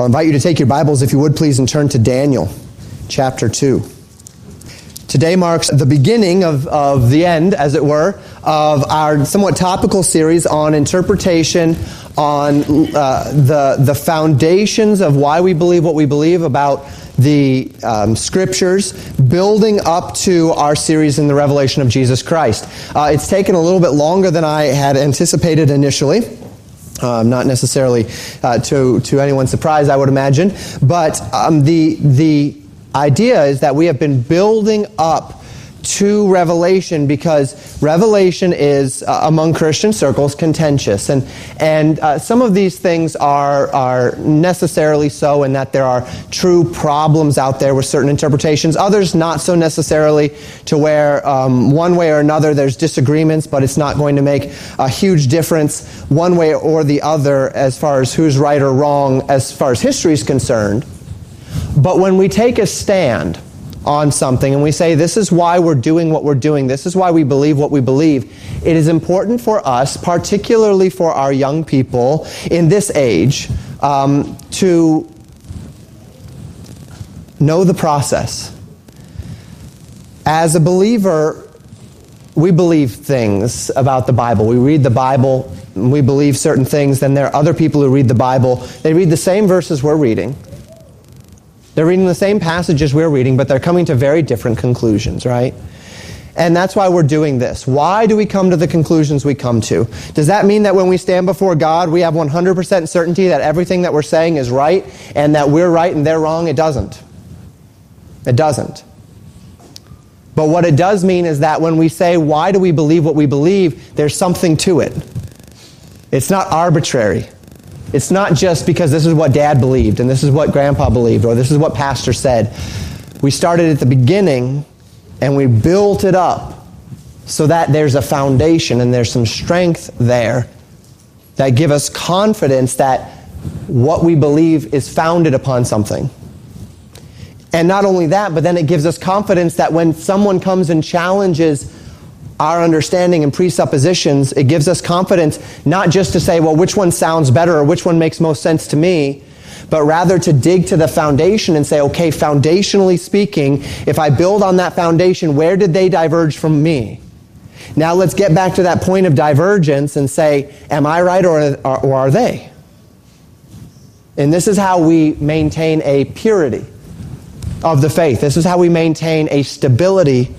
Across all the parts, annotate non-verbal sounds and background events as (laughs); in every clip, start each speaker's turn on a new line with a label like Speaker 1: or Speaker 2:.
Speaker 1: I'll invite you to take your Bibles, if you would please, and turn to Daniel chapter 2. Today marks the beginning of, of the end, as it were, of our somewhat topical series on interpretation, on uh, the, the foundations of why we believe what we believe about the um, scriptures, building up to our series in the revelation of Jesus Christ. Uh, it's taken a little bit longer than I had anticipated initially. Um, not necessarily uh, to, to anyone's surprise, I would imagine. But um, the, the idea is that we have been building up to Revelation because Revelation is, uh, among Christian circles, contentious. And, and uh, some of these things are, are necessarily so in that there are true problems out there with certain interpretations, others not so necessarily, to where um, one way or another there's disagreements, but it's not going to make a huge difference one way or the other as far as who's right or wrong as far as history is concerned. But when we take a stand, on something and we say, this is why we're doing what we're doing, this is why we believe what we believe, it is important for us, particularly for our young people in this age, um, to know the process. As a believer, we believe things about the Bible. We read the Bible, we believe certain things, then there are other people who read the Bible. They read the same verses we're reading they're reading the same passages we're reading, but they're coming to very different conclusions, right? And that's why we're doing this. Why do we come to the conclusions we come to? Does that mean that when we stand before God, we have 100% certainty that everything that we're saying is right and that we're right and they're wrong? It doesn't. It doesn't. But what it does mean is that when we say, why do we believe what we believe, there's something to it. It's not arbitrary. It's not just because this is what dad believed and this is what grandpa believed or this is what pastor said. We started at the beginning and we built it up so that there's a foundation and there's some strength there that give us confidence that what we believe is founded upon something. And not only that, but then it gives us confidence that when someone comes and challenges our understanding and presuppositions, it gives us confidence not just to say, well, which one sounds better or which one makes most sense to me, but rather to dig to the foundation and say, okay, foundationally speaking, if I build on that foundation, where did they diverge from me? Now let's get back to that point of divergence and say, am I right or, or, or are they? And this is how we maintain a purity of the faith. This is how we maintain a stability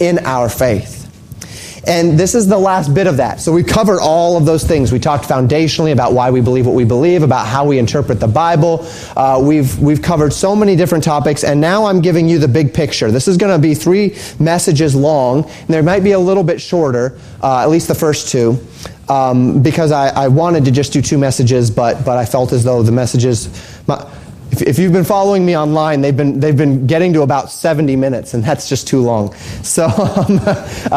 Speaker 1: in our faith. And this is the last bit of that. So we covered all of those things. We talked foundationally about why we believe what we believe, about how we interpret the Bible. Uh, we've, we've covered so many different topics, and now I'm giving you the big picture. This is going to be three messages long, and there might be a little bit shorter, uh, at least the first two. Um, because I, I, wanted to just do two messages, but, but I felt as though the messages, my, if, if you've been following me online, they've been, they've been getting to about 70 minutes, and that's just too long. So, (laughs) um, uh,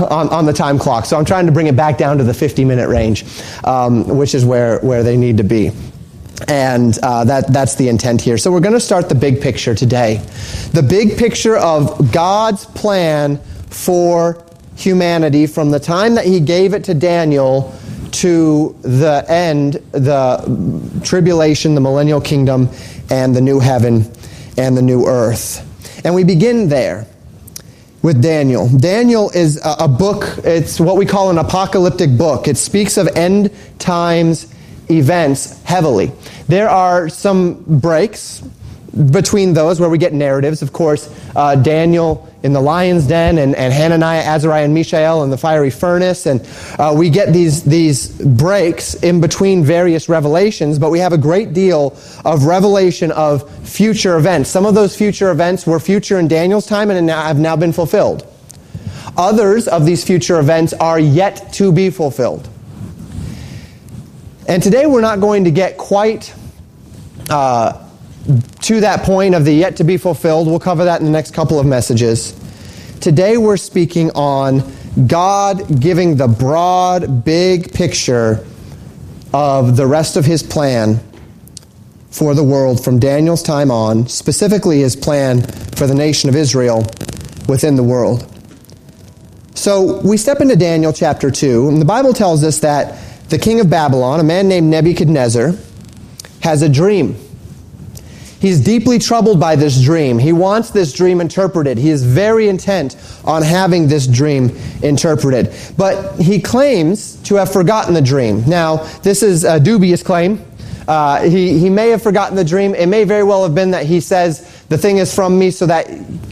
Speaker 1: uh, on, on the time clock. So, I'm trying to bring it back down to the 50 minute range, um, which is where, where they need to be. And uh, that, that's the intent here. So, we're going to start the big picture today. The big picture of God's plan for humanity from the time that He gave it to Daniel to the end, the tribulation, the millennial kingdom, and the new heaven and the new earth. And we begin there with Daniel. Daniel is a, book, it's what we call an apocalyptic book. It speaks of end times events heavily. There are some breaks between those where we get narratives, of course, uh, Daniel in the lion's den and, and Hananiah, Azariah, and Mishael in the fiery furnace. And uh, we get these, these breaks in between various revelations, but we have a great deal of revelation of future events. Some of those future events were future in Daniel's time and have now been fulfilled. Others of these future events are yet to be fulfilled. And today we're not going to get quite. Uh, to that point of the yet to be fulfilled. We'll cover that in the next couple of messages. Today we're speaking on God giving the broad, big picture of the rest of his plan for the world from Daniel's time on, specifically his plan for the nation of Israel within the world. So we step into Daniel chapter 2, and the Bible tells us that the king of Babylon, a man named Nebuchadnezzar, has a dream. He's deeply troubled by this dream. He wants this dream interpreted. He is very intent on having this dream interpreted. But he claims to have forgotten the dream. Now, this is a dubious claim. Uh, he, he may have forgotten the dream. It may very well have been that he says, The thing is from me, so that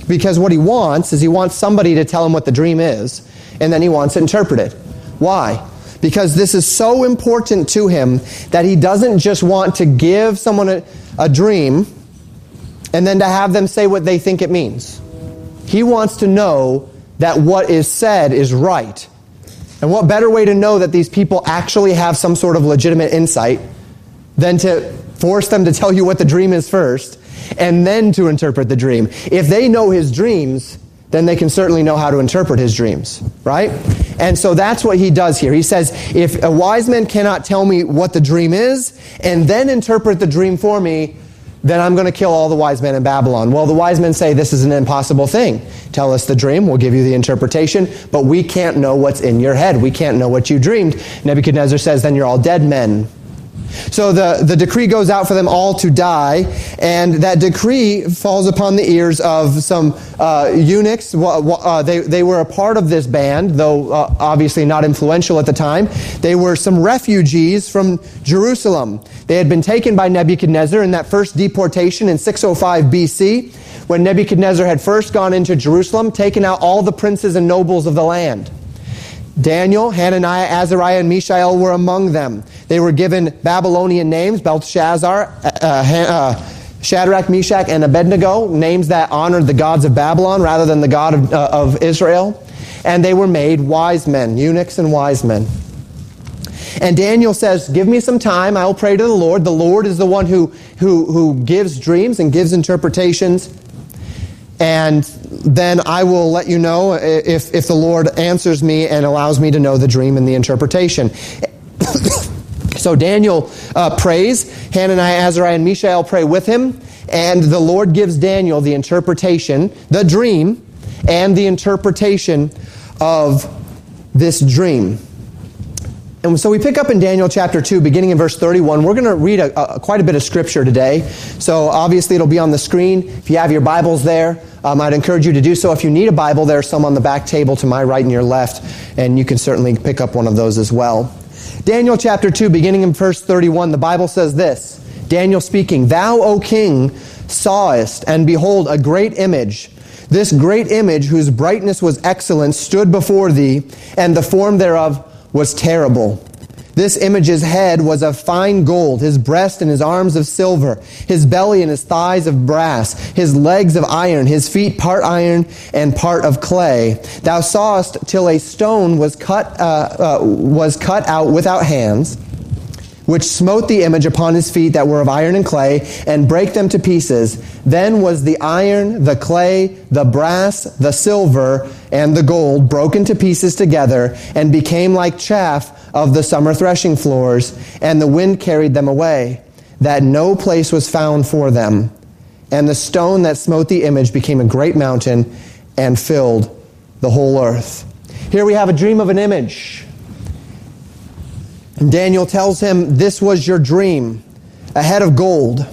Speaker 1: because what he wants is he wants somebody to tell him what the dream is, and then he wants it interpreted. Why? Because this is so important to him that he doesn't just want to give someone a, a dream and then to have them say what they think it means. He wants to know that what is said is right. And what better way to know that these people actually have some sort of legitimate insight than to force them to tell you what the dream is first and then to interpret the dream? If they know his dreams, then they can certainly know how to interpret his dreams, right? And so that's what he does here. He says, If a wise man cannot tell me what the dream is and then interpret the dream for me, then I'm going to kill all the wise men in Babylon. Well, the wise men say this is an impossible thing. Tell us the dream, we'll give you the interpretation, but we can't know what's in your head. We can't know what you dreamed. Nebuchadnezzar says, then you're all dead men. So the, the decree goes out for them all to die, and that decree falls upon the ears of some uh, eunuchs. Uh, they, they were a part of this band, though uh, obviously not influential at the time. They were some refugees from Jerusalem. They had been taken by Nebuchadnezzar in that first deportation in 605 BC, when Nebuchadnezzar had first gone into Jerusalem, taken out all the princes and nobles of the land. Daniel, Hananiah, Azariah, and Mishael were among them. They were given Babylonian names, Belshazzar, uh, uh, uh Shadrach, Meshach, and Abednego, names that honored the gods of Babylon rather than the God of, uh, of Israel. And they were made wise men, eunuchs and wise men. And Daniel says, Give me some time, I will pray to the Lord. The Lord is the one who, who, who gives dreams and gives interpretations. And then I will let you know if, if the Lord answers me and allows me to know the dream and the interpretation. (coughs) So Daniel uh, prays. Hananiah, Azariah, and Mishael pray with him. And the Lord gives Daniel the interpretation, the dream, and the interpretation of this dream. And so we pick up in Daniel chapter 2, beginning in verse 31. We're going to read a, a, quite a bit of scripture today. So obviously it'll be on the screen. If you have your Bibles there, um, I'd encourage you to do so. If you need a Bible, there are some on the back table to my right and your left, and you can certainly pick up one of those as well. Daniel chapter 2, beginning in verse 31, the Bible says this Daniel speaking, Thou, O king, sawest, and behold, a great image. This great image, whose brightness was excellent, stood before thee, and the form thereof was terrible. This image's head was of fine gold, his breast and his arms of silver, his belly and his thighs of brass, his legs of iron, his feet part iron and part of clay. Thou sawest till a stone was cut, uh, uh, was cut out without hands, which smote the image upon his feet that were of iron and clay, and brake them to pieces. Then was the iron, the clay, the brass, the silver, and the gold broken to pieces together and became like chaff of the summer threshing floors, and the wind carried them away, that no place was found for them. And the stone that smote the image became a great mountain and filled the whole earth. Here we have a dream of an image. And Daniel tells him, This was your dream a head of gold,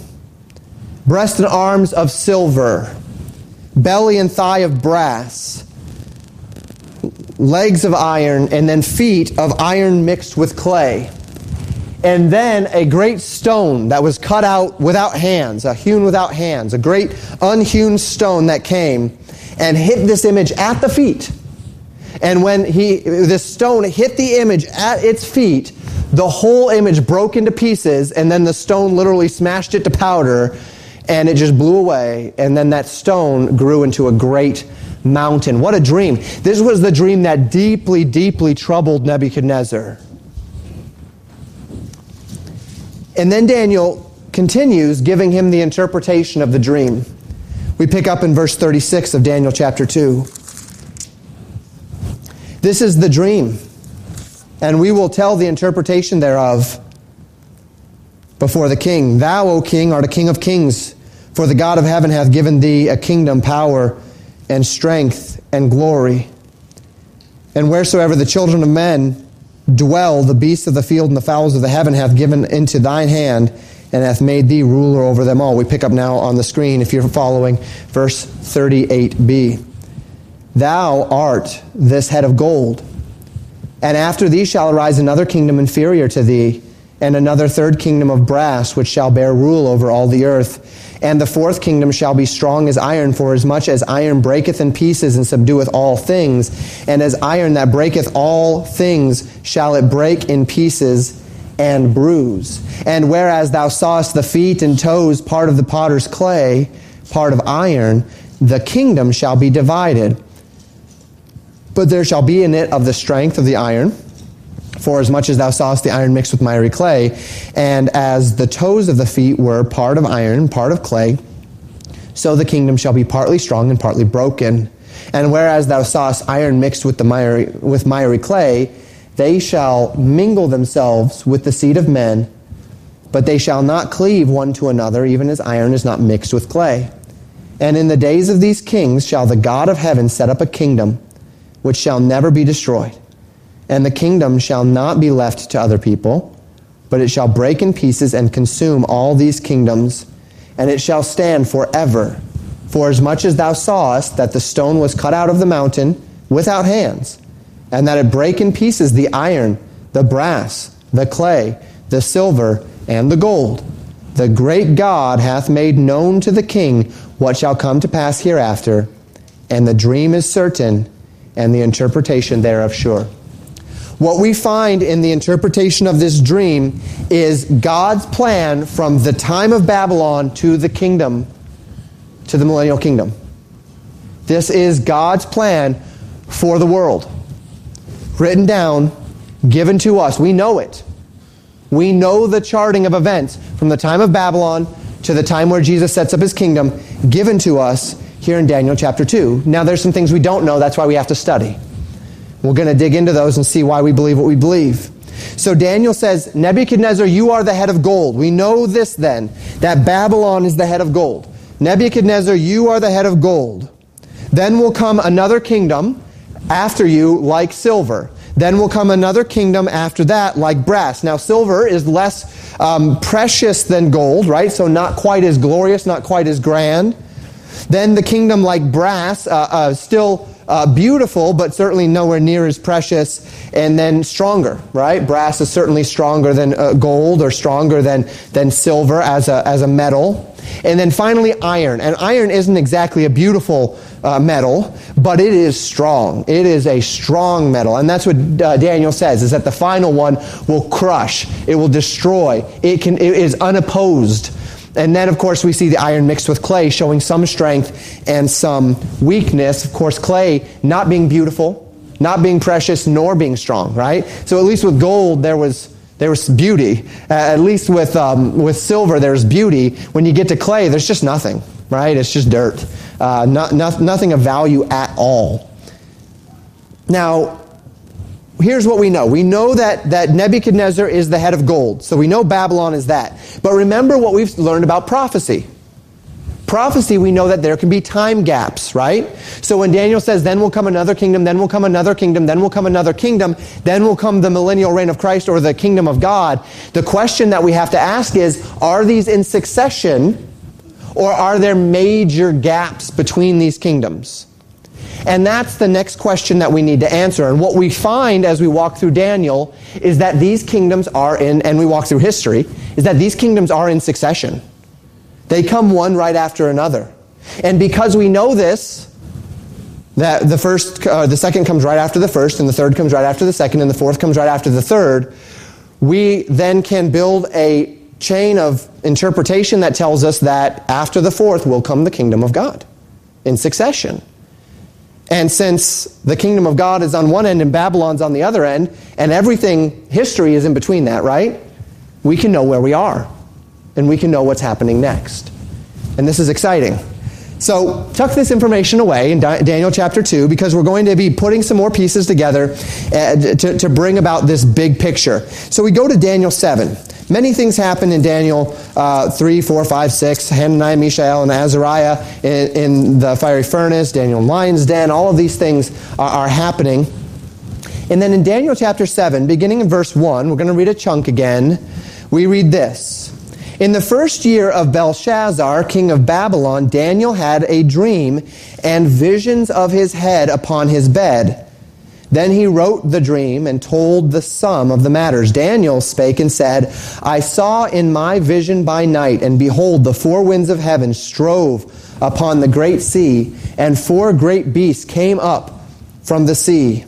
Speaker 1: breast and arms of silver, belly and thigh of brass legs of iron, and then feet of iron mixed with clay. And then a great stone that was cut out without hands, a hewn without hands, a great unhewn stone that came and hit this image at the feet. And when he, this stone hit the image at its feet, the whole image broke into pieces, and then the stone literally smashed it to powder, and it just blew away. And then that stone grew into a great mountain. What a dream. This was the dream that deeply, deeply troubled Nebuchadnezzar. And then Daniel continues giving him the interpretation of the dream. We pick up in verse 36 of Daniel chapter 2. This is the dream, and we will tell the interpretation thereof before the king. Thou, O king, art a king of kings, for the God of heaven hath given thee a kingdom, power, and strength and glory. And wheresoever the children of men dwell, the beasts of the field and the fowls of the heaven hath given into thine hand and hath made thee ruler over them all. We pick up now on the screen, if you're following, verse 38b. Thou art this head of gold, and after thee shall arise another kingdom inferior to thee, and another third kingdom of brass, which shall bear rule over all the earth and the fourth kingdom shall be strong as iron, for as much as iron breaketh in pieces and subdueth all things, and as iron that breaketh all things shall it break in pieces and bruise. And whereas thou sawest the feet and toes part of the potter's clay, part of iron, the kingdom shall be divided. But there shall be in it of the strength of the iron for as much as thou sawest the iron mixed with miry clay, and as the toes of the feet were part of iron, part of clay, so the kingdom shall be partly strong and partly broken. And whereas thou sawest iron mixed with, the miry, with miry clay, they shall mingle themselves with the seed of men, but they shall not cleave one to another, even as iron is not mixed with clay. And in the days of these kings shall the God of heaven set up a kingdom which shall never be destroyed and the kingdom shall not be left to other people, but it shall break in pieces and consume all these kingdoms, and it shall stand forever. For as much as thou sawest that the stone was cut out of the mountain without hands, and that it brake in pieces the iron, the brass, the clay, the silver, and the gold, the great God hath made known to the king what shall come to pass hereafter, and the dream is certain, and the interpretation thereof sure. What we find in the interpretation of this dream is God's plan from the time of Babylon to the kingdom, to the millennial kingdom. This is God's plan for the world. Written down, given to us. We know it. We know the charting of events from the time of Babylon to the time where Jesus sets up his kingdom, given to us here in Daniel chapter 2. Now, there's some things we don't know, that's why we have to study. We're going to dig into those and see why we believe what we believe. So Daniel says, Nebuchadnezzar, you are the head of gold. We know this then, that Babylon is the head of gold. Nebuchadnezzar, you are the head of gold. Then will come another kingdom after you like silver. Then will come another kingdom after that like brass. Now, silver is less um, precious than gold, right? So, not quite as glorious, not quite as grand. Then the kingdom like brass, uh, uh, still uh, beautiful, but certainly nowhere near as precious, and then stronger, right? Brass is certainly stronger than uh, gold or stronger than, than silver as a, as a metal. And then finally, iron. And iron isn't exactly a beautiful uh, metal, but it is strong. It is a strong metal. And that's what uh, Daniel says, is that the final one will crush, it will destroy, it, can, it is unopposed and then, of course, we see the iron mixed with clay, showing some strength and some weakness. Of course, clay not being beautiful, not being precious, nor being strong, right? So, at least with gold, there was. There was beauty. Uh, at least with, um, with silver, there's beauty. When you get to clay, there's just nothing, right? It's just dirt. Uh, not, not, nothing of value at all. Now, here's what we know. We know that, that Nebuchadnezzar is the head of gold. So we know Babylon is that. But remember what we've learned about prophecy. Prophecy, we know that there can be time gaps, right? So when Daniel says, then will come another kingdom, then will come another kingdom, then will come another kingdom, then will come the millennial reign of Christ or the kingdom of God, the question that we have to ask is, are these in succession or are there major gaps between these kingdoms? And that's the next question that we need to answer. And what we find as we walk through Daniel is that these kingdoms are in, and we walk through history, is that these kingdoms are in succession. They come one right after another. And because we know this, that the first, uh, the second comes right after the first, and the third comes right after the second, and the fourth comes right after the third, we then can build a chain of interpretation that tells us that after the fourth will come the kingdom of God in succession. And since the kingdom of God is on one end and Babylon's on the other end, and everything, history is in between that, right? We can know where we are and we can know what's happening next. And this is exciting. So, tuck this information away in Daniel chapter 2 because we're going to be putting some more pieces together uh, to, to bring about this big picture. So, we go to Daniel 7. Many things happen in Daniel uh, 3, 4, 5, 6, Hananiah, Mishael, and Azariah in, in the fiery furnace, Daniel in lion's den. All of these things are, are happening. And then in Daniel chapter 7, beginning in verse 1, we're going to read a chunk again. We read this. In the first year of Belshazzar, king of Babylon, Daniel had a dream and visions of his head upon his bed. Then he wrote the dream and told the sum of the matters. Daniel spake and said, I saw in my vision by night, and behold, the four winds of heaven strove upon the great sea, and four great beasts came up from the sea.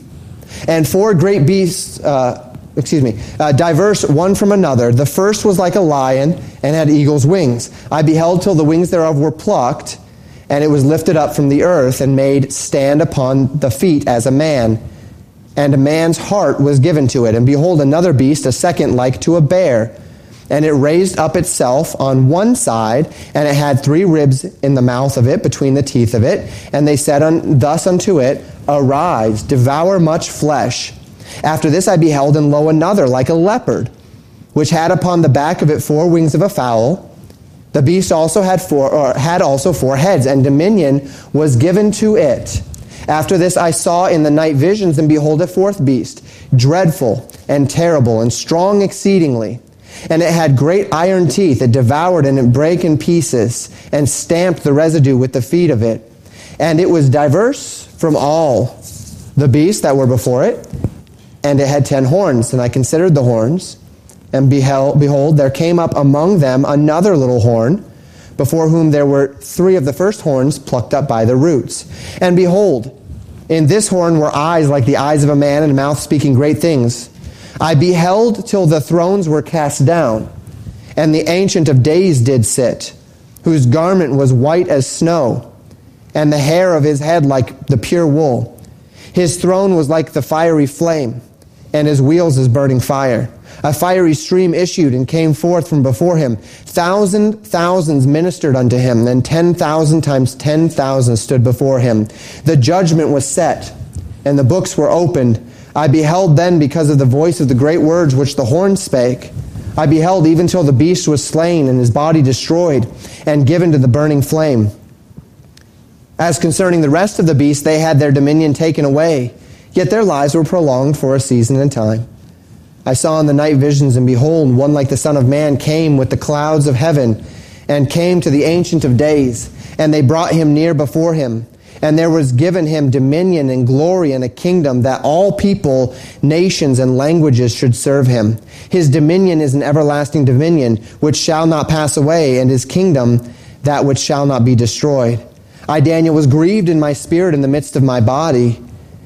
Speaker 1: And four great beasts, uh, excuse me, uh, diverse one from another. The first was like a lion and had eagle's wings. I beheld till the wings thereof were plucked, and it was lifted up from the earth and made stand upon the feet as a man and man's heart was given to it. And behold, another beast, a second like to a bear. And it raised up itself on one side, and it had three ribs in the mouth of it, between the teeth of it. And they said un- thus unto it, Arise, devour much flesh. After this I beheld, and lo, another like a leopard, which had upon the back of it four wings of a fowl. The beast also had four, or had also four heads, and dominion was given to it after this I saw in the night visions, and behold, a fourth beast, dreadful and terrible and strong exceedingly. And it had great iron teeth. It devoured and it brake in pieces and stamped the residue with the feet of it. And it was diverse from all the beasts that were before it. And it had ten horns. And I considered the horns. And beheld, behold, there came up among them another little horn, before whom there were three of the first horns plucked up by the roots. And behold, in this horn were eyes like the eyes of a man and a mouth speaking great things. I beheld till the thrones were cast down, and the Ancient of Days did sit, whose garment was white as snow, and the hair of his head like the pure wool. His throne was like the fiery flame, and his wheels as burning fire. A fiery stream issued and came forth from before him. Thousand thousands ministered unto him, and ten thousand times ten thousand stood before him. The judgment was set, and the books were opened. I beheld then because of the voice of the great words which the horn spake. I beheld even till the beast was slain and his body destroyed and given to the burning flame. As concerning the rest of the beasts, they had their dominion taken away, yet their lives were prolonged for a season and time. I saw in the night visions, and behold, one like the Son of Man came with the clouds of heaven and came to the Ancient of Days, and they brought him near before him. And there was given him dominion and glory and a kingdom that all people, nations, and languages should serve him. His dominion is an everlasting dominion which shall not pass away, and his kingdom that which shall not be destroyed. I, Daniel, was grieved in my spirit in the midst of my body,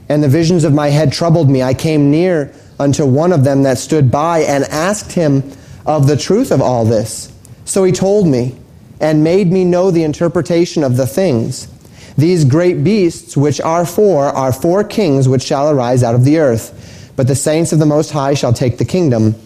Speaker 1: and the visions of my head troubled me. I came near unto one of them that stood by and asked him of the truth of all this. So he told me and made me know the interpretation of the things. These great beasts which are four are four kings which shall arise out of the earth. But the saints of the Most High shall take the kingdom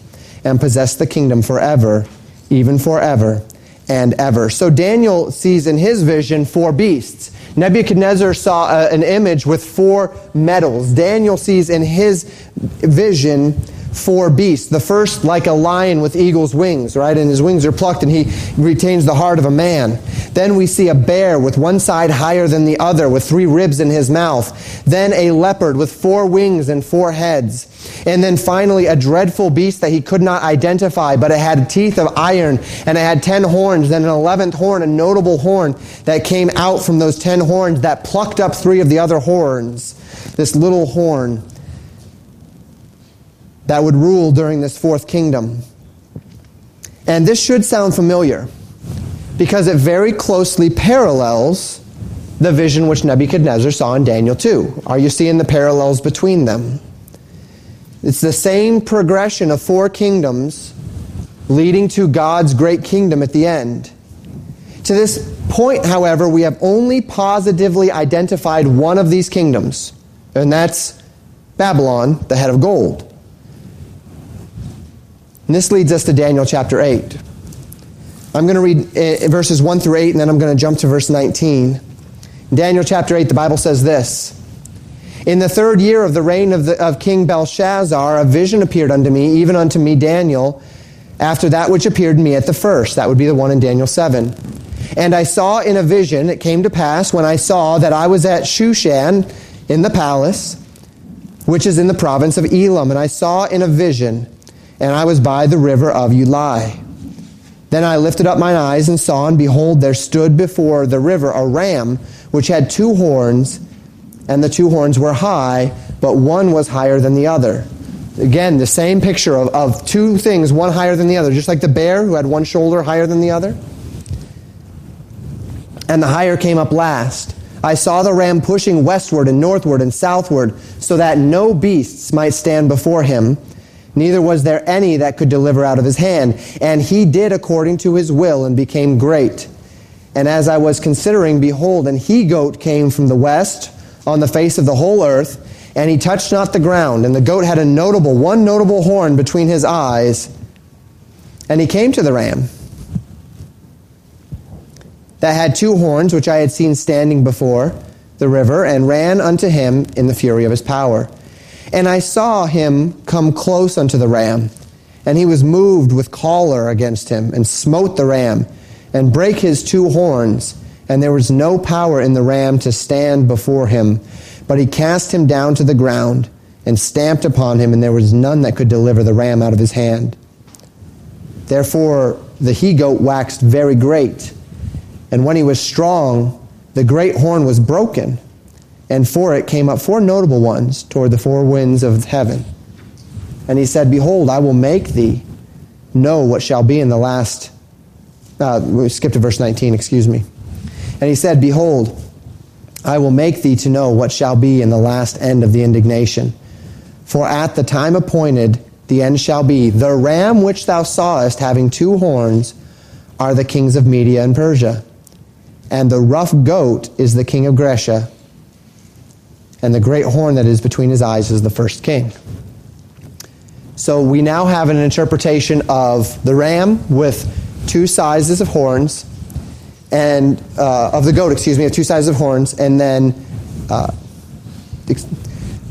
Speaker 1: and possess the kingdom forever, even forever and ever. So Daniel sees in his vision four beasts. Nebuchadnezzar saw uh, an image with four metals. Daniel sees in his vision four beasts. The first, like a lion with eagle's wings, right? And his wings are plucked and he retains the heart of a man. Then we see a bear with one side higher than the other, with three ribs in his mouth. Then a leopard with four wings and four heads. And then finally, a dreadful beast that he could not identify, but it had teeth of iron and it had ten horns, then an eleventh horn, a notable horn that came out from those ten horns that plucked up three of the other horns. This little horn that would rule during this fourth kingdom. And this should sound familiar because it very closely parallels the vision which Nebuchadnezzar saw in Daniel 2. Are you seeing the parallels between them? It's the same progression of four kingdoms leading to God's great kingdom at the end. To this point, however, we have only positively identified one of these kingdoms, and that's Babylon, the head of gold. And this leads us to Daniel chapter 8. I'm going to read eh, eh, verses 1 through 8, and then I'm going to jump to verse 19. In Daniel chapter 8, the Bible says this In the third year of the reign of, the, of King Belshazzar, a vision appeared unto me, even unto me, Daniel, after that which appeared to me at the first. That would be the one in Daniel 7. And I saw in a vision, it came to pass when I saw that I was at Shushan in the palace, which is in the province of Elam. And I saw in a vision, and I was by the river of Ulai. Then I lifted up mine eyes and saw, and behold, there stood before the river a ram which had two horns, and the two horns were high, but one was higher than the other. Again, the same picture of, of two things, one higher than the other, just like the bear who had one shoulder higher than the other. And the higher came up last. I saw the ram pushing westward and northward and southward, so that no beasts might stand before him neither was there any that could deliver out of his hand. And he did according to his will and became great. And as I was considering, behold, an he goat came from the west on the face of the whole earth, and he touched not the ground. And the goat had a notable, one notable horn between his eyes. And he came to the ram that had two horns, which I had seen standing before the river, and ran unto him in the fury of his power. And I saw him come close unto the ram, and he was moved with choler against him, and smote the ram, and brake his two horns, and there was no power in the ram to stand before him. But he cast him down to the ground, and stamped upon him, and there was none that could deliver the ram out of his hand. Therefore the he goat waxed very great, and when he was strong, the great horn was broken and for it came up four notable ones toward the four winds of heaven. And he said, Behold, I will make thee know what shall be in the last. Uh, we skipped to verse 19, excuse me. And he said, Behold, I will make thee to know what shall be in the last end of the indignation. For at the time appointed, the end shall be the ram which thou sawest having two horns are the kings of Media and Persia, and the rough goat is the king of Grecia." and the great horn that is between his eyes is the first king. So we now have an interpretation of the ram with two sizes of horns, and uh, of the goat, excuse me, of two sizes of horns, and then uh,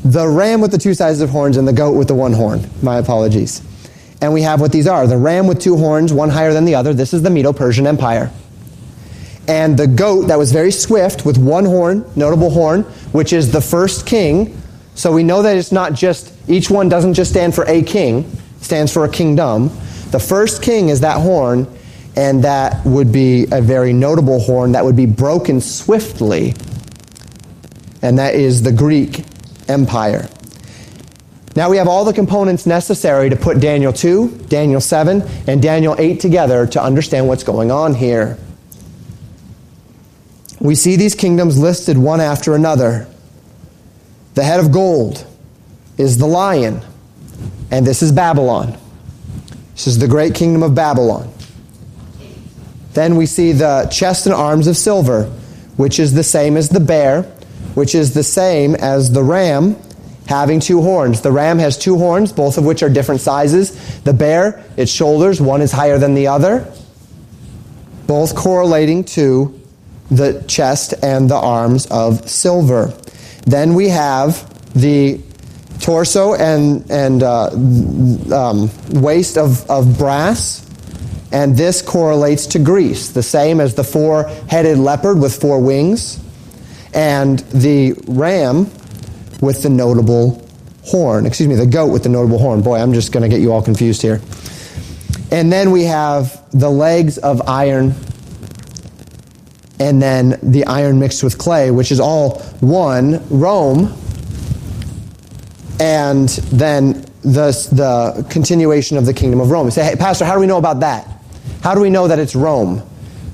Speaker 1: the ram with the two sizes of horns and the goat with the one horn. My apologies. And we have what these are the ram with two horns, one higher than the other. This is the Medo Persian Empire and the goat that was very swift with one horn, notable horn, which is the first king. So we know that it's not just, each one doesn't just stand for a king, stands for a kingdom. The first king is that horn, and that would be a very notable horn that would be broken swiftly. And that is the Greek Empire. Now we have all the components necessary to put Daniel 2, Daniel 7, and Daniel 8 together to understand what's going on here. We see these kingdoms listed one after another. The head of gold is the lion, and this is Babylon. This is the great kingdom of Babylon. Then we see the chest and arms of silver, which is the same as the bear, which is the same as the ram having two horns. The ram has two horns, both of which are different sizes. The bear, its shoulders, one is higher than the other, both correlating to the chest and the arms of silver. Then we have the torso and, and uh, um, waist of, of brass. And this correlates to Greece, the same as the four headed leopard with four wings, and the ram with the notable horn. Excuse me, the goat with the notable horn. Boy, I'm just going to get you all confused here. And then we have the legs of iron and then the iron mixed with clay, which is all one, Rome, and then the, the continuation of the kingdom of Rome. You say, hey, Pastor, how do we know about that? How do we know that it's Rome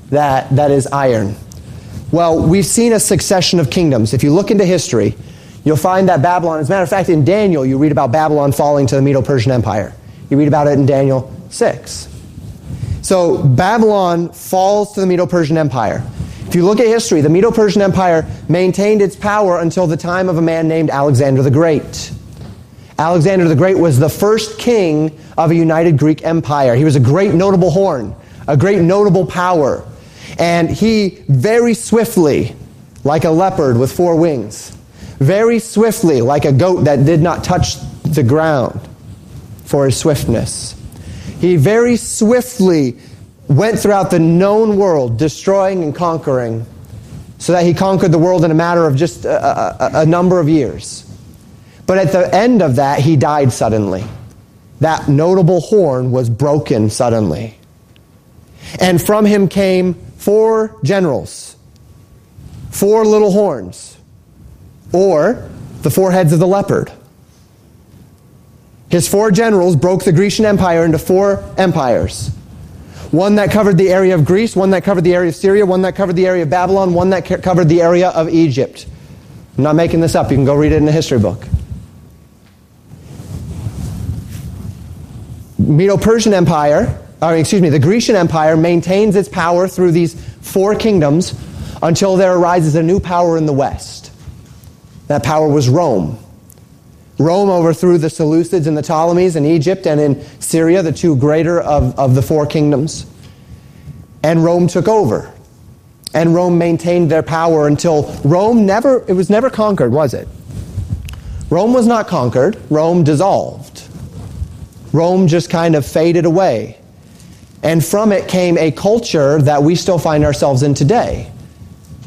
Speaker 1: that, that is iron? Well, we've seen a succession of kingdoms. If you look into history, you'll find that Babylon, as a matter of fact, in Daniel, you read about Babylon falling to the Medo Persian Empire. You read about it in Daniel 6. So Babylon falls to the Medo Persian Empire. If you look at history, the Medo Persian Empire maintained its power until the time of a man named Alexander the Great. Alexander the Great was the first king of a united Greek empire. He was a great notable horn, a great notable power. And he very swiftly, like a leopard with four wings, very swiftly, like a goat that did not touch the ground for his swiftness, he very swiftly went throughout the known world, destroying and conquering, so that he conquered the world in a matter of just a, a, a number of years. But at the end of that, he died suddenly. That notable horn was broken suddenly. And from him came four generals, four little horns, or the four heads of the leopard. His four generals broke the Grecian Empire into four empires. One that covered the area of Greece, one that covered the area of Syria, one that covered the area of Babylon, one that covered the area of Egypt. I'm not making this up. You can go read it in a history book. Medo Persian Empire, or uh, excuse me, the Grecian Empire maintains its power through these four kingdoms until there arises a new power in the West. That power was Rome. Rome overthrew the Seleucids and the Ptolemies in Egypt and in Syria, the two greater of, of the four kingdoms. And Rome took over. And Rome maintained their power until Rome never, it was never conquered, was it? Rome was not conquered. Rome dissolved. Rome just kind of faded away. And from it came a culture that we still find ourselves in today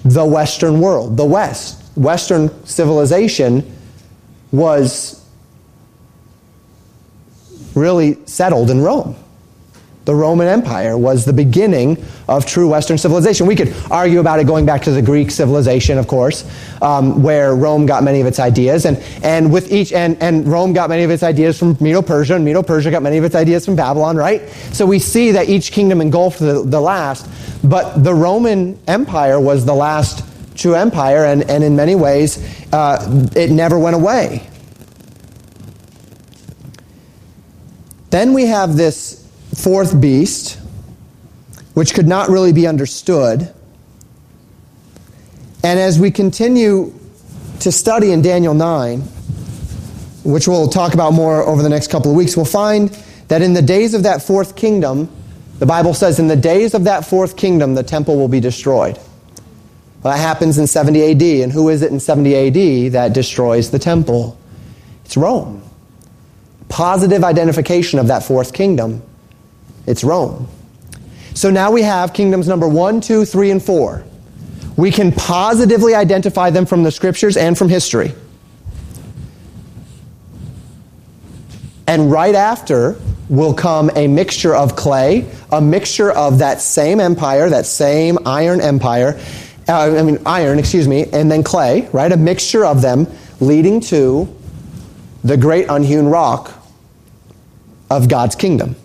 Speaker 1: the Western world, the West. Western civilization was really settled in Rome. The Roman Empire was the beginning of true Western civilization. We could argue about it going back to the Greek civilization, of course, um, where Rome got many of its ideas, and, and with each and, and Rome got many of its ideas from Medo-Persia, and Medo-Persia got many of its ideas from Babylon, right? So we see that each kingdom engulfed the, the last, but the Roman Empire was the last true empire, and, and in many ways, uh, it never went away. Then we have this fourth beast, which could not really be understood. And as we continue to study in Daniel 9, which we'll talk about more over the next couple of weeks, we'll find that in the days of that fourth kingdom, the Bible says, in the days of that fourth kingdom, the temple will be destroyed. Well, that happens in 70 AD. And who is it in 70 AD that destroys the temple? It's Rome. Positive identification of that fourth kingdom. It's Rome. So now we have kingdoms number one, two, three, and four. We can positively identify them from the scriptures and from history. And right after will come a mixture of clay, a mixture of that same empire, that same iron empire, uh, I mean, iron, excuse me, and then clay, right? A mixture of them leading to the great unhewn rock of God's kingdom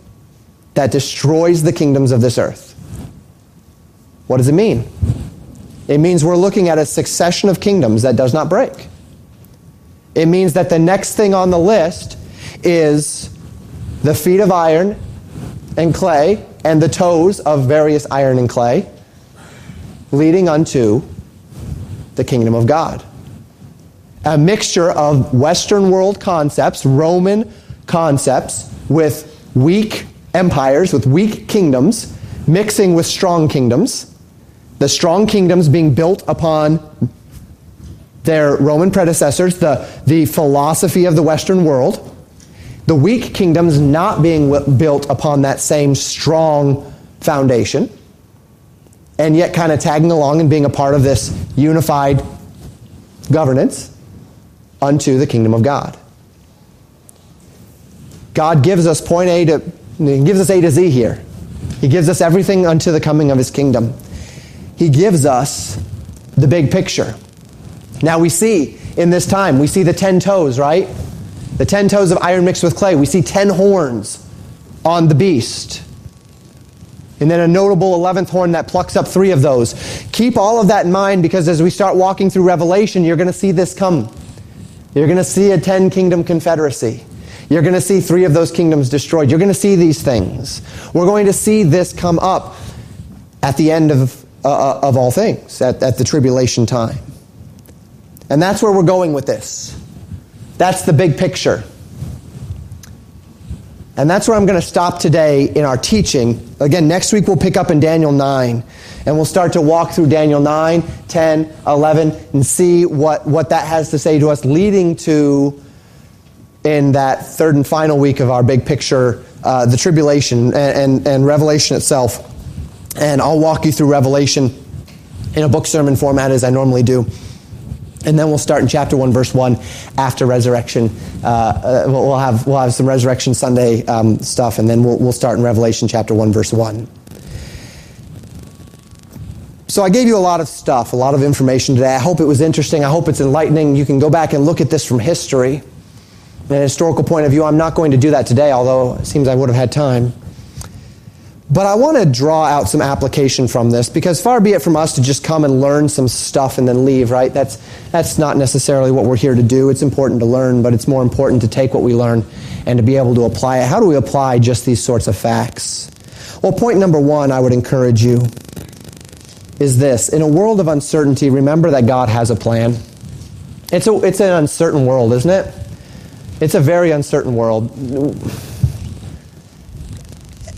Speaker 1: that destroys the kingdoms of this earth. What does it mean? It means we're looking at a succession of kingdoms that does not break. It means that the next thing on the list is the feet of iron and clay and the toes of various iron and clay leading unto the kingdom of God. A mixture of Western world concepts, Roman concepts, with weak empires, with weak kingdoms, mixing with strong kingdoms. The strong kingdoms being built upon their Roman predecessors, the, the philosophy of the Western world. The weak kingdoms not being built upon that same strong foundation and yet kind of tagging along and being a part of this unified governance unto the kingdom of God. God gives us point A to he gives us A to Z here. He gives us everything unto the coming of his kingdom. He gives us the big picture. Now we see in this time, we see the 10 toes, right? The 10 toes of iron mixed with clay. We see 10 horns on the beast and then a notable 11th horn that plucks up three of those. Keep all of that in mind because as we start walking through Revelation, you're going to see this come. You're going to see a 10 kingdom confederacy. You're going to see three of those kingdoms destroyed. You're going to see these things. We're going to see this come up at the end of, uh, uh, of all things, at, at the tribulation time. And that's where we're going with this. That's the big picture. And that's where I'm going to stop today in our teaching. Again, next week we'll pick up in Daniel 9 and we'll start to walk through Daniel 9, 10, 11, and see what, what that has to say to us, leading to, in that third and final week of our big picture, uh, the tribulation and, and, and Revelation itself. And I'll walk you through Revelation in a book sermon format as I normally do. And then we'll start in chapter 1, verse 1 after resurrection. Uh, uh we'll, have, we'll have some Resurrection Sunday um, stuff, and then we'll, we'll start in Revelation chapter 1, verse 1. So I gave you a lot of stuff, a lot of information today. I hope it was interesting. I hope it's enlightening. You can go back and look at this from history. and a historical point of view, I'm not going to do that today, although it seems I would have had time. But I want to draw out some application from this because far be it from us to just come and learn some stuff and then leave, right? That's, that's not necessarily what we're here to do. It's important to learn, but it's more important to take what we learn and to be able to apply it. How do we apply just these sorts of facts? Well, point number one, I would encourage you is this. In a world of uncertainty, remember that God has a plan. It's, a, it's an uncertain world, isn't it? It's a very uncertain world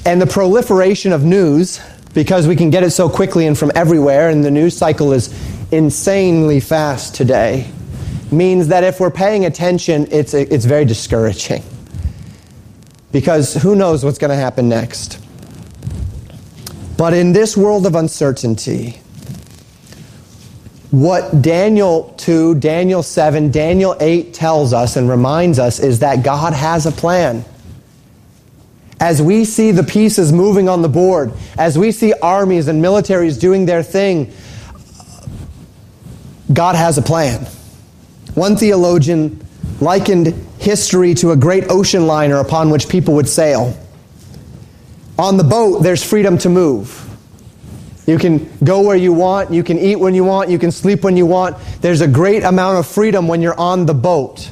Speaker 1: and the proliferation of news because we can get it so quickly and from everywhere, and the news cycle is insanely fast today, means that if we're paying attention, it's, it's very discouraging. Because who knows what's going to happen next. But in this world of uncertainty, what Daniel 2, Daniel 7, Daniel 8 tells us and reminds us is that God has a plan as we see the pieces moving on the board, as we see armies and militaries doing their thing, God has a plan. One theologian likened history to a great ocean liner upon which people would sail. On the boat, there's freedom to move. You can go where you want, you can eat when you want, you can sleep when you want. There's a great amount of freedom when you're on the boat.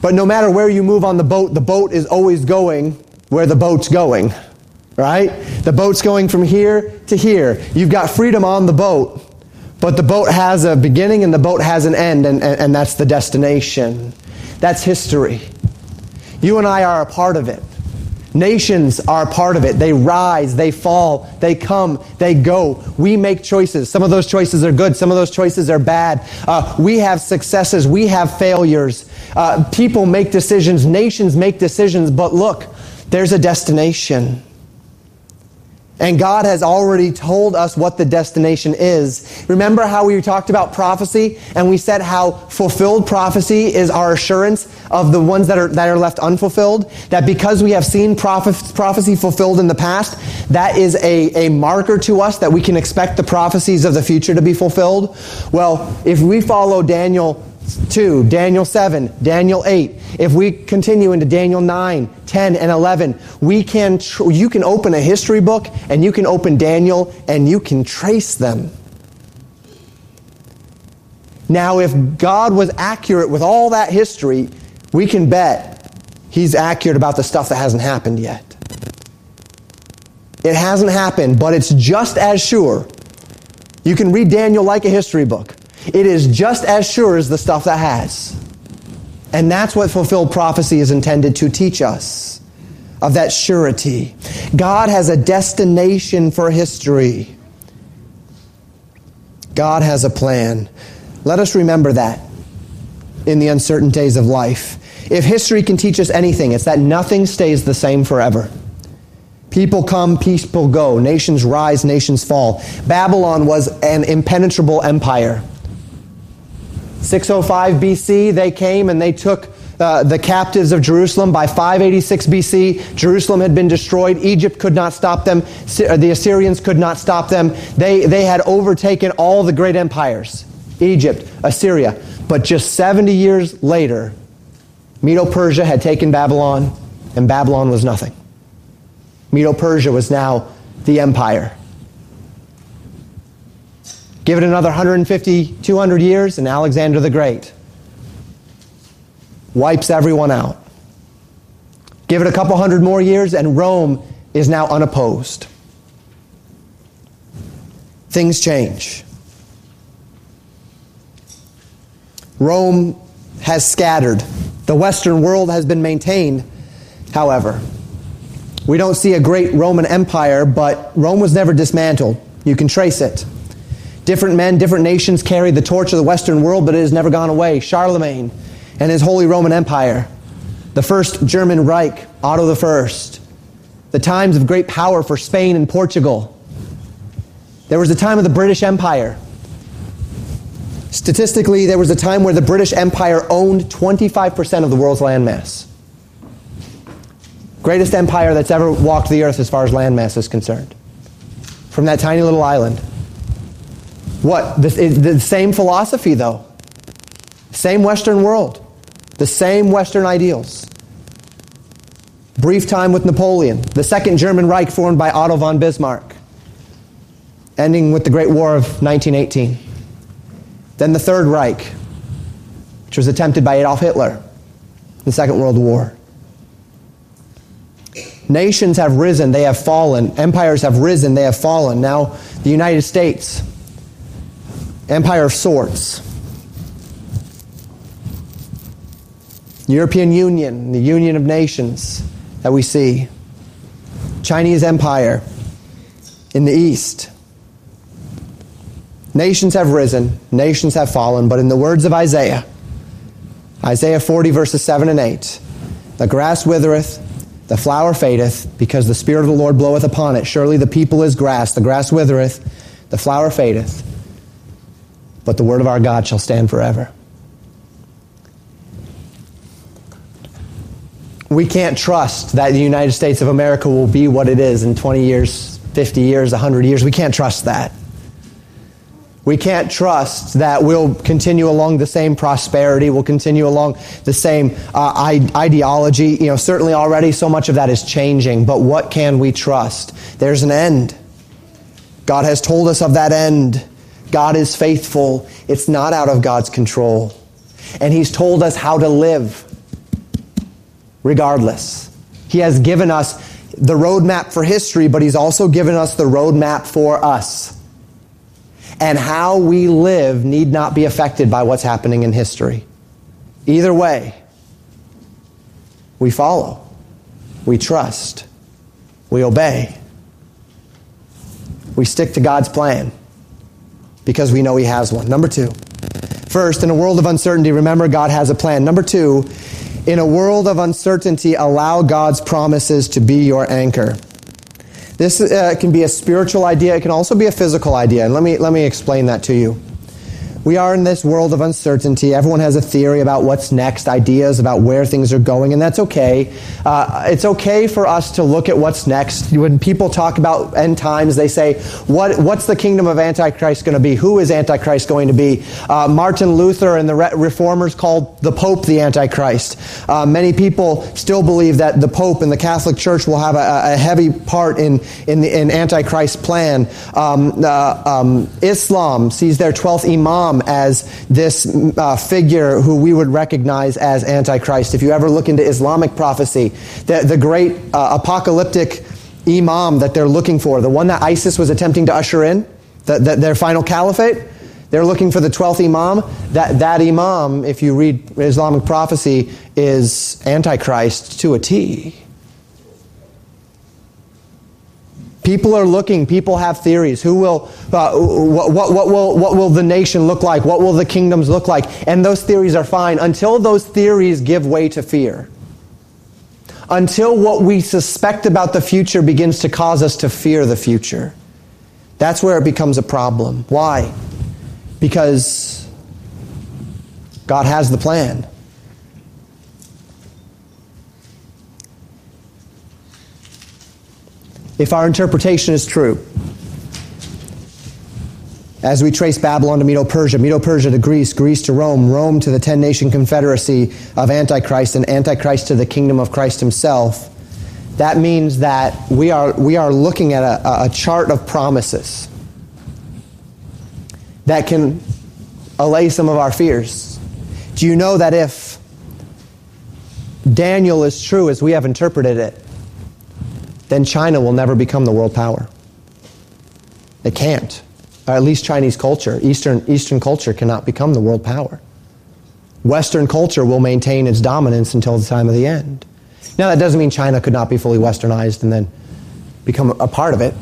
Speaker 1: But no matter where you move on the boat, the boat is always going where the boat's going, right? The boat's going from here to here. You've got freedom on the boat, but the boat has a beginning and the boat has an end, and, and, and that's the destination. That's history. You and I are a part of it. Nations are a part of it. They rise, they fall, they come, they go. We make choices. Some of those choices are good, some of those choices are bad. Uh, we have successes, we have failures. Uh, people make decisions, nations make decisions, but look, there's a destination. And God has already told us what the destination is. Remember how we talked about prophecy and we said how fulfilled prophecy is our assurance of the ones that are, that are left unfulfilled? That because we have seen prophe- prophecy fulfilled in the past, that is a, a marker to us that we can expect the prophecies of the future to be fulfilled? Well, if we follow Daniel 2, Daniel 7, Daniel 8. If we continue into Daniel 9, 10, and 11, we can tr- you can open a history book and you can open Daniel and you can trace them. Now, if God was accurate with all that history, we can bet He's accurate about the stuff that hasn't happened yet. It hasn't happened, but it's just as sure. You can read Daniel like a history book. It is just as sure as the stuff that has. And that's what fulfilled prophecy is intended to teach us of that surety. God has a destination for history, God has a plan. Let us remember that in the uncertain days of life. If history can teach us anything, it's that nothing stays the same forever. People come, people go. Nations rise, nations fall. Babylon was an impenetrable empire. 605 BC, they came and they took uh, the captives of Jerusalem by 586 BC. Jerusalem had been destroyed. Egypt could not stop them. Uh, the Assyrians could not stop them. They, they had overtaken all the great empires Egypt, Assyria. But just 70 years later, Medo Persia had taken Babylon, and Babylon was nothing. Medo Persia was now the empire. Give it another 150, 200 years, and Alexander the Great wipes everyone out. Give it a couple hundred more years, and Rome is now unopposed. Things change. Rome has scattered. The Western world has been maintained, however. We don't see a great Roman Empire, but Rome was never dismantled. You can trace it. Different men, different nations carry the torch of the Western world, but it has never gone away. Charlemagne and his Holy Roman Empire, the First German Reich, Otto I, the times of great power for Spain and Portugal. There was the time of the British Empire. Statistically, there was a time where the British Empire owned 25% of the world's landmass. Greatest empire that's ever walked the earth as far as landmass is concerned. From that tiny little island. What? The, the same philosophy, though. Same Western world. The same Western ideals. Brief time with Napoleon. The second German Reich formed by Otto von Bismarck. Ending with the Great War of 1918. Then the Third Reich, which was attempted by Adolf Hitler the Second World War. Nations have risen, they have fallen. Empires have risen, they have fallen. Now, the United States Empire of Sorts. European Union, the Union of Nations that we see. Chinese Empire in the East. Nations have risen, nations have fallen, but in the words of Isaiah, Isaiah 40, verses 7 and 8, the grass withereth, the flower fadeth, because the Spirit of the Lord bloweth upon it. Surely the people is grass, the grass withereth, the flower fadeth, but the word of our God shall stand forever. We can't trust that the United States of America will be what it is in 20 years, 50 years, 100 years. We can't trust that. We can't trust that we'll continue along the same prosperity, we'll continue along the same uh, I- ideology. You know, certainly already so much of that is changing, but what can we trust? There's an end. God has told us of that end. God is faithful. It's not out of God's control. And He's told us how to live regardless. He has given us the roadmap for history, but He's also given us the roadmap for us. And how we live need not be affected by what's happening in history. Either way, we follow, we trust, we obey, we stick to God's plan because we know He has one. Number two, first, in a world of uncertainty, remember God has a plan. Number two, in a world of uncertainty, allow God's promises to be your anchor. This uh, can be a spiritual idea, it can also be a physical idea. And let me, let me explain that to you we are in this world of uncertainty. Everyone has a theory about what's next, ideas about where things are going, and that's okay. Uh, it's okay for us to look at what's next. When people talk about end times, they say, what, What's the kingdom of Antichrist going to be? Who is Antichrist going to be? Uh, Martin Luther and the Re- reformers called the Pope the Antichrist. Uh, many people still believe that the Pope and the Catholic Church will have a, a heavy part in, in the in Antichrist's plan. Um, uh, um, Islam sees their 12th Imam come as this uh, figure who we would recognize as Antichrist. If you ever look into Islamic prophecy, the, the great uh, apocalyptic imam that they're looking for, the one that ISIS was attempting to usher in, the, the, their final caliphate, they're looking for the 12th imam. That, that imam, if you read Islamic prophecy, is Antichrist to a T. People are looking. People have theories. Who will, uh, what, what, what, will, what will the nation look like? What will the kingdoms look like? And those theories are fine until those theories give way to fear. Until what we suspect about the future begins to cause us to fear the future. That's where it becomes a problem. Why? Because God has the plan. if our interpretation is true. As we trace Babylon to Medo Persia, Medo Persia to Greece, Greece to Rome, Rome to the 10 nation confederacy of Antichrist, and Antichrist to the kingdom of Christ himself, that means that we are, we are looking at a, a chart of promises that can allay some of our fears. Do you know that if Daniel is true as we have interpreted it, then China will never become the world power. It can't. Or at least Chinese culture, Eastern, Eastern culture cannot become the world power. Western culture will maintain its dominance until the time of the end. Now, that doesn't mean China could not be fully westernized and then become a part of it.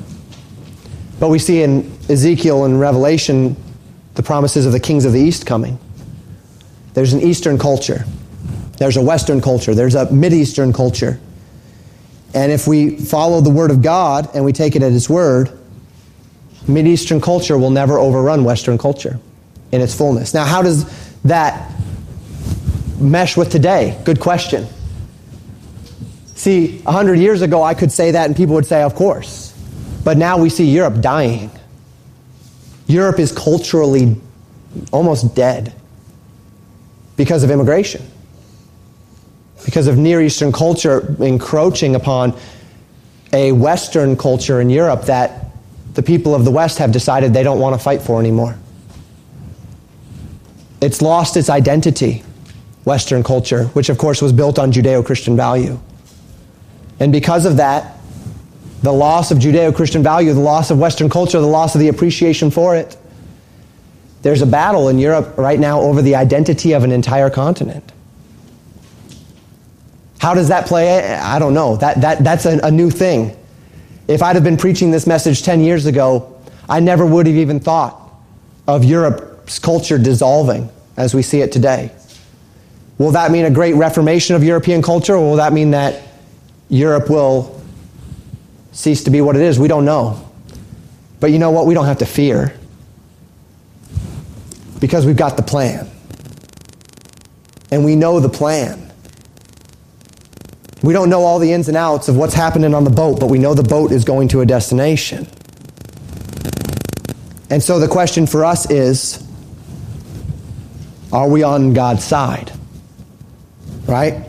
Speaker 1: But we see in Ezekiel and Revelation the promises of the kings of the East coming. There's an Eastern culture, there's a Western culture, there's a Mid Eastern culture. And if we follow the Word of God and we take it at His Word, Eastern culture will never overrun Western culture in its fullness. Now, how does that mesh with today? Good question. See, 100 years ago, I could say that and people would say, of course. But now we see Europe dying. Europe is culturally almost dead because of immigration because of Near Eastern culture encroaching upon a Western culture in Europe that the people of the West have decided they don't want to fight for anymore. It's lost its identity, Western culture, which of course was built on Judeo Christian value. And because of that, the loss of Judeo Christian value, the loss of Western culture, the loss of the appreciation for it, there's a battle in Europe right now over the identity of an entire continent. How does that play? I don't know. That, that, that's a, a new thing. If I'd have been preaching this message 10 years ago, I never would have even thought of Europe's culture dissolving as we see it today. Will that mean a great reformation of European culture, or will that mean that Europe will cease to be what it is? We don't know. But you know what? We don't have to fear because we've got the plan. And we know the plan. We don't know all the ins and outs of what's happening on the boat, but we know the boat is going to a destination. And so the question for us is are we on God's side? Right?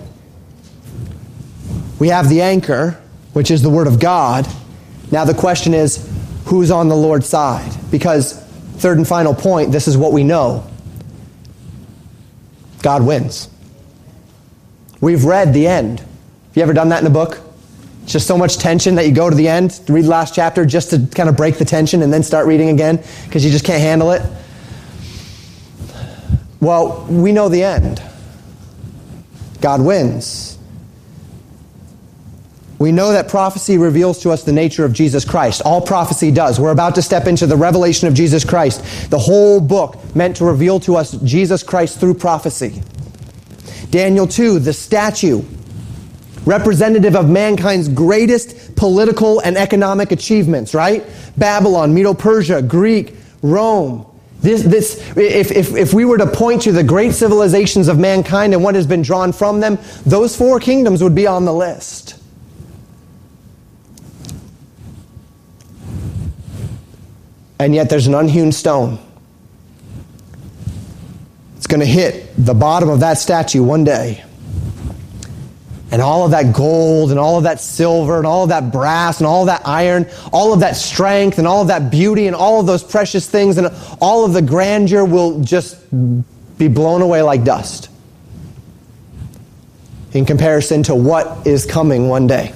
Speaker 1: We have the anchor, which is the Word of God. Now the question is who's on the Lord's side? Because, third and final point, this is what we know God wins. We've read the end. Have you ever done that in a book? It's just so much tension that you go to the end, read the last chapter just to kind of break the tension and then start reading again because you just can't handle it. Well, we know the end. God wins. We know that prophecy reveals to us the nature of Jesus Christ. All prophecy does. We're about to step into the revelation of Jesus Christ. The whole book meant to reveal to us Jesus Christ through prophecy. Daniel 2, the statue representative of mankind's greatest political and economic achievements, right? Babylon, Medo Persia, Greek, Rome. This, this, if, if, if we were to point to the great civilizations of mankind and what has been drawn from them, those four kingdoms would be on the list. And yet there's an unhewn stone. It's going to hit the bottom of that statue one day and all of that gold and all of that silver and all of that brass and all of that iron, all of that strength and all of that beauty and all of those precious things and all of the grandeur will just be blown away like dust in comparison to what is coming one day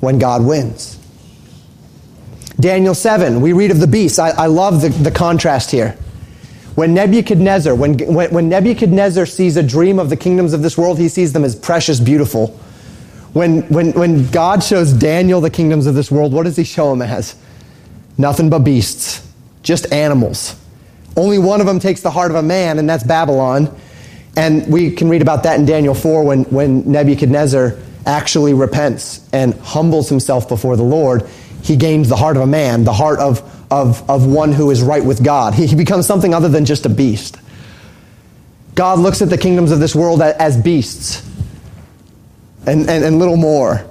Speaker 1: when God wins. Daniel 7, we read of the beast. I, I love the, the contrast here. When Nebuchadnezzar, when, when, Nebuchadnezzar sees a dream of the kingdoms of this world, he sees them as precious, beautiful. When, when, when God shows Daniel the kingdoms of this world, what does he show him as? Nothing but beasts, just animals. Only one of them takes the heart of a man, and that's Babylon. And we can read about that in Daniel 4 when, when Nebuchadnezzar actually repents and humbles himself before the Lord. He gains the heart of a man, the heart of of, of one who is right with God. He, becomes something other than just a beast. God looks at the kingdoms of this world as beasts and, and, and little more.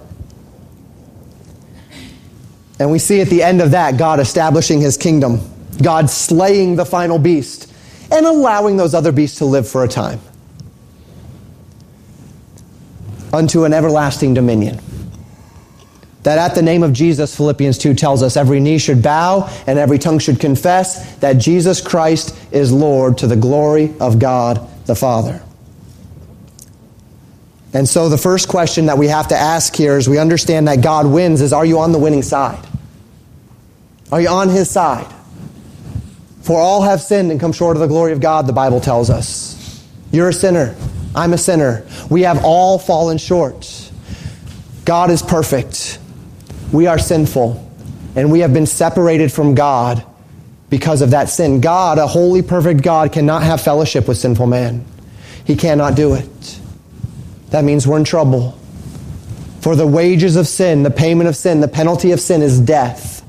Speaker 1: And we see at the end of that God establishing his kingdom, God slaying the final beast and allowing those other beasts to live for a time unto an everlasting dominion that at the name of Jesus, Philippians 2 tells us, every knee should bow and every tongue should confess that Jesus Christ is Lord to the glory of God the Father. And so the first question that we have to ask here is we understand that God wins is are you on the winning side? Are you on his side? For all have sinned and come short of the glory of God, the Bible tells us. You're a sinner. I'm a sinner. We have all fallen short. God is perfect. We are sinful, and we have been separated from God because of that sin. God, a holy, perfect God, cannot have fellowship with sinful man. He cannot do it. That means we're in trouble. For the wages of sin, the payment of sin, the penalty of sin is death.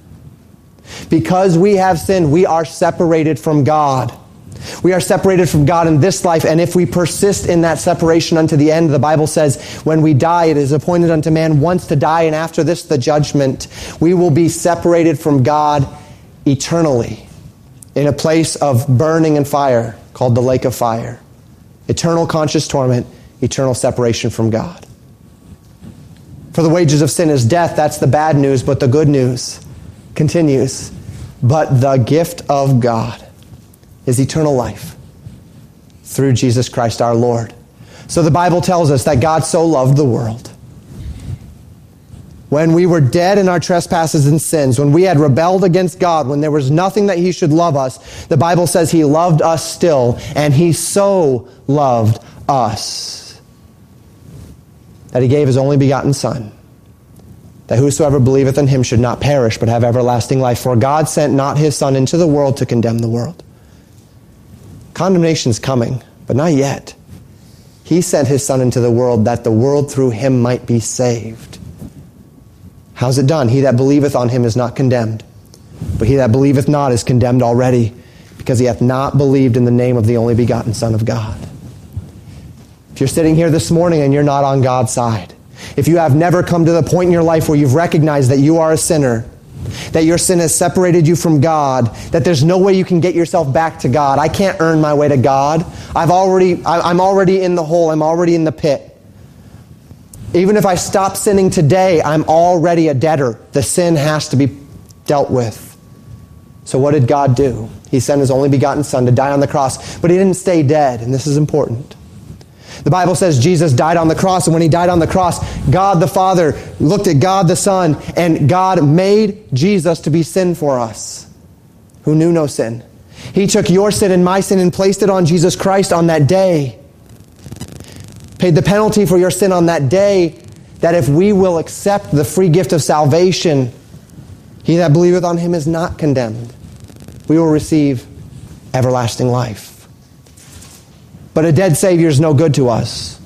Speaker 1: Because we have sinned, we are separated from God. We are separated from God in this life, and if we persist in that separation unto the end, the Bible says, when we die, it is appointed unto man once to die, and after this, the judgment. We will be separated from God eternally in a place of burning and fire called the lake of fire. Eternal conscious torment, eternal separation from God. For the wages of sin is death. That's the bad news, but the good news continues. But the gift of God is eternal life through Jesus Christ our Lord. So the Bible tells us that God so loved the world. When we were dead in our trespasses and sins, when we had rebelled against God, when there was nothing that He should love us, the Bible says He loved us still, and He so loved us that He gave His only begotten Son that whosoever believeth in him should not perish, but have everlasting life. For God sent not his Son into the world to condemn the world, Condemnation's coming, but not yet. He sent his Son into the world that the world through him might be saved. How's it done? He that believeth on him is not condemned, but he that believeth not is condemned already, because he hath not believed in the name of the only begotten Son of God. If you're sitting here this morning and you're not on God's side, if you have never come to the point in your life where you've recognized that you are a sinner, that your sin has separated you from God, that there's no way you can get yourself back to God. I can't earn my way to God. I've already, I, am already in the hole, I'm already in the pit. Even if I stop sinning today, I'm already a debtor. The sin has to be dealt with. So, what did God do? He sent His only begotten Son to die on the cross, but He didn't stay dead, and this is important. The Bible says Jesus died on the cross, and when he died on the cross, God the Father looked at God the Son, and God made Jesus to be sin for us, who knew no sin. He took your sin and my sin and placed it on Jesus Christ on that day. Paid the penalty for your sin on that day, that if we will accept the free gift of salvation, he that believeth on him is not condemned. We will receive everlasting life. But a dead Savior is no good to us.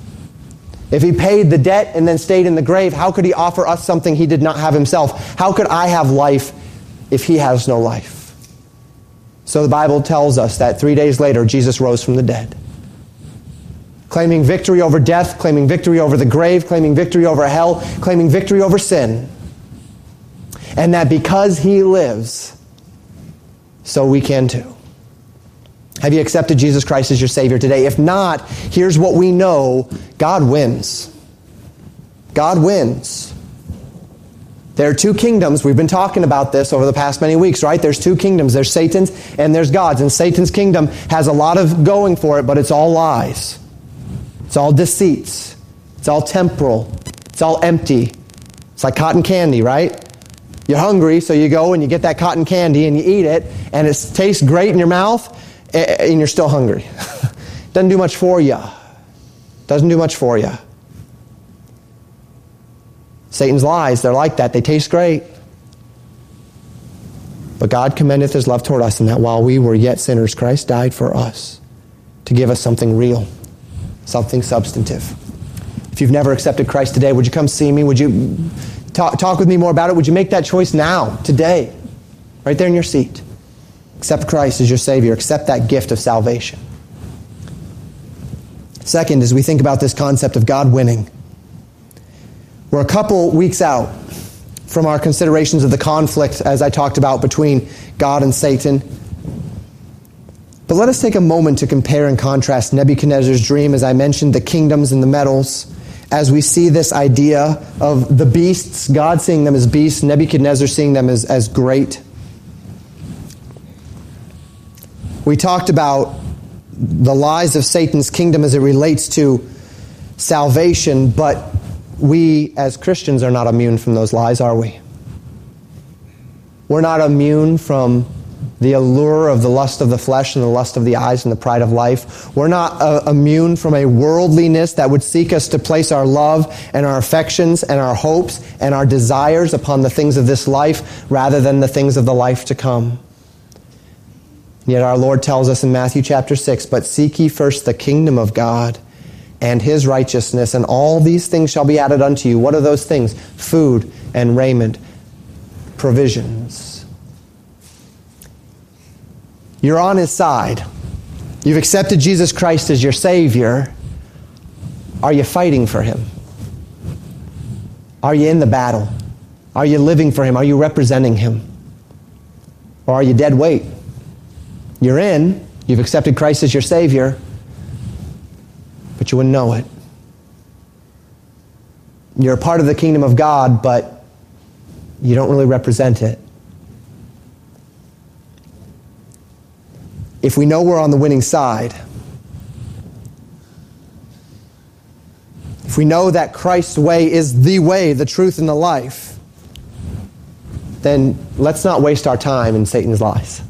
Speaker 1: If he paid the debt and then stayed in the grave, how could he offer us something he did not have himself? How could I have life if he has no life? So the Bible tells us that three days later, Jesus rose from the dead. Claiming victory over death, claiming victory over the grave, claiming victory over hell, claiming victory over sin. And that because he lives, so we can too. Have you accepted Jesus Christ as your Savior today? If not, here's what we know God wins. God wins. There are two kingdoms. We've been talking about this over the past many weeks, right? There's two kingdoms. There's Satan's and there's God's. And Satan's kingdom has a lot of going for it, but it's all lies. It's all deceits. It's all temporal. It's all empty. It's like cotton candy, right? You're hungry, so you go and you get that cotton candy and you eat it, and it tastes great in your mouth, and you're still hungry. (laughs) Doesn't do much for you. Doesn't do much for you. Satan's lies, they're like that. They taste great. But God commendeth his love toward us and that while we were yet sinners, Christ died for us to give us something real, something substantive. If you've never accepted Christ today, would you come see me? Would you talk, talk with me more about it? Would you make that choice now, today, right there in your seat? Accept Christ as your Savior. Accept that gift of salvation. Second, as we think about this concept of God winning, we're a couple weeks out from our considerations of the conflict, as I talked about, between God and Satan. But let us take a moment to compare and contrast Nebuchadnezzar's dream, as I mentioned, the kingdoms and the metals, as we see this idea of the beasts, God seeing them as beasts, Nebuchadnezzar seeing them as, as great. We talked about the lies of Satan's kingdom as it relates to salvation, but we as Christians are not immune from those lies, are we? We're not immune from the allure of the lust of the flesh and the lust of the eyes and the pride of life. We're not uh, immune from a worldliness that would seek us to place our love and our affections and our hopes and our desires upon the things of this life rather than the things of the life to come. And yet our Lord tells us in Matthew chapter 6 But seek ye first the kingdom of God and his righteousness, and all these things shall be added unto you. What are those things? Food and raiment, provisions. You're on his side. You've accepted Jesus Christ as your Savior. Are you fighting for him? Are you in the battle? Are you living for him? Are you representing him? Or are you dead weight? You're in, you've accepted Christ as your Savior, but you wouldn't know it. You're a part of the kingdom of God, but you don't really represent it. If we know we're on the winning side, if we know that Christ's way is the way, the truth, and the life, then let's not waste our time in Satan's lies.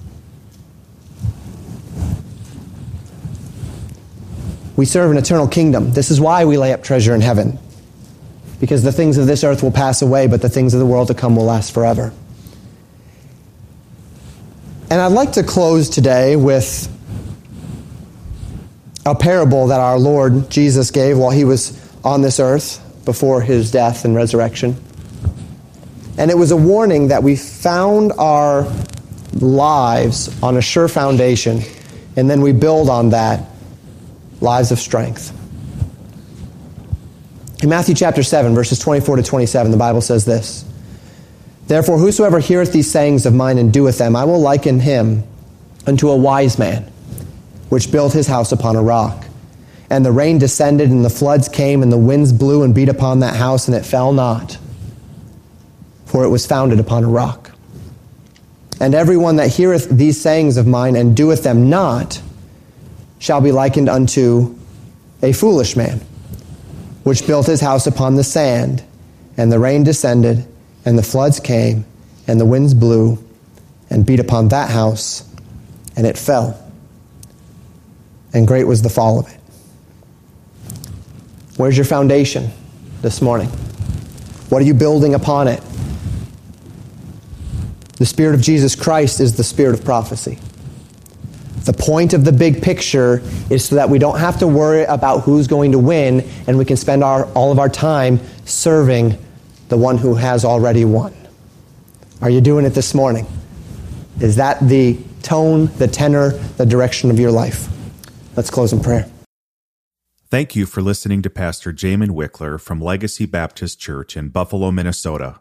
Speaker 1: We serve an eternal kingdom. This is why we lay up treasure in heaven. Because the things of this earth will pass away, but the things of the world to come will last forever. And I'd like to close today with a parable that our Lord Jesus gave while he was on this earth before his death and resurrection. And it was a warning that we found our lives on a sure foundation, and then we build on that lives of strength. In Matthew chapter 7, verses 24 to 27, the Bible says this Therefore, whosoever heareth these sayings of mine and doeth them, I will liken him unto a wise man, which built his house upon a rock. And the rain descended, and the floods came, and the winds blew and beat upon that house, and it fell not, for it was founded upon a rock. And everyone that heareth these sayings of mine and doeth them not, shall be likened unto a foolish man, which built his house upon the sand, and the rain descended, and the floods came, and the winds blew, and beat upon that house, and it fell. And great was the fall of it. Where's your foundation this morning? What are you building upon it? The Spirit of Jesus Christ is the Spirit of prophecy. The point of the big picture is so that we don't have to worry about who's going to win and we can spend our, all of our time serving the one who has already won. Are you doing it this morning? Is that the tone, the tenor, the direction of your life? Let's close in prayer.
Speaker 2: Thank you for listening to Pastor Jamin Wickler from Legacy Baptist Church in Buffalo, Minnesota.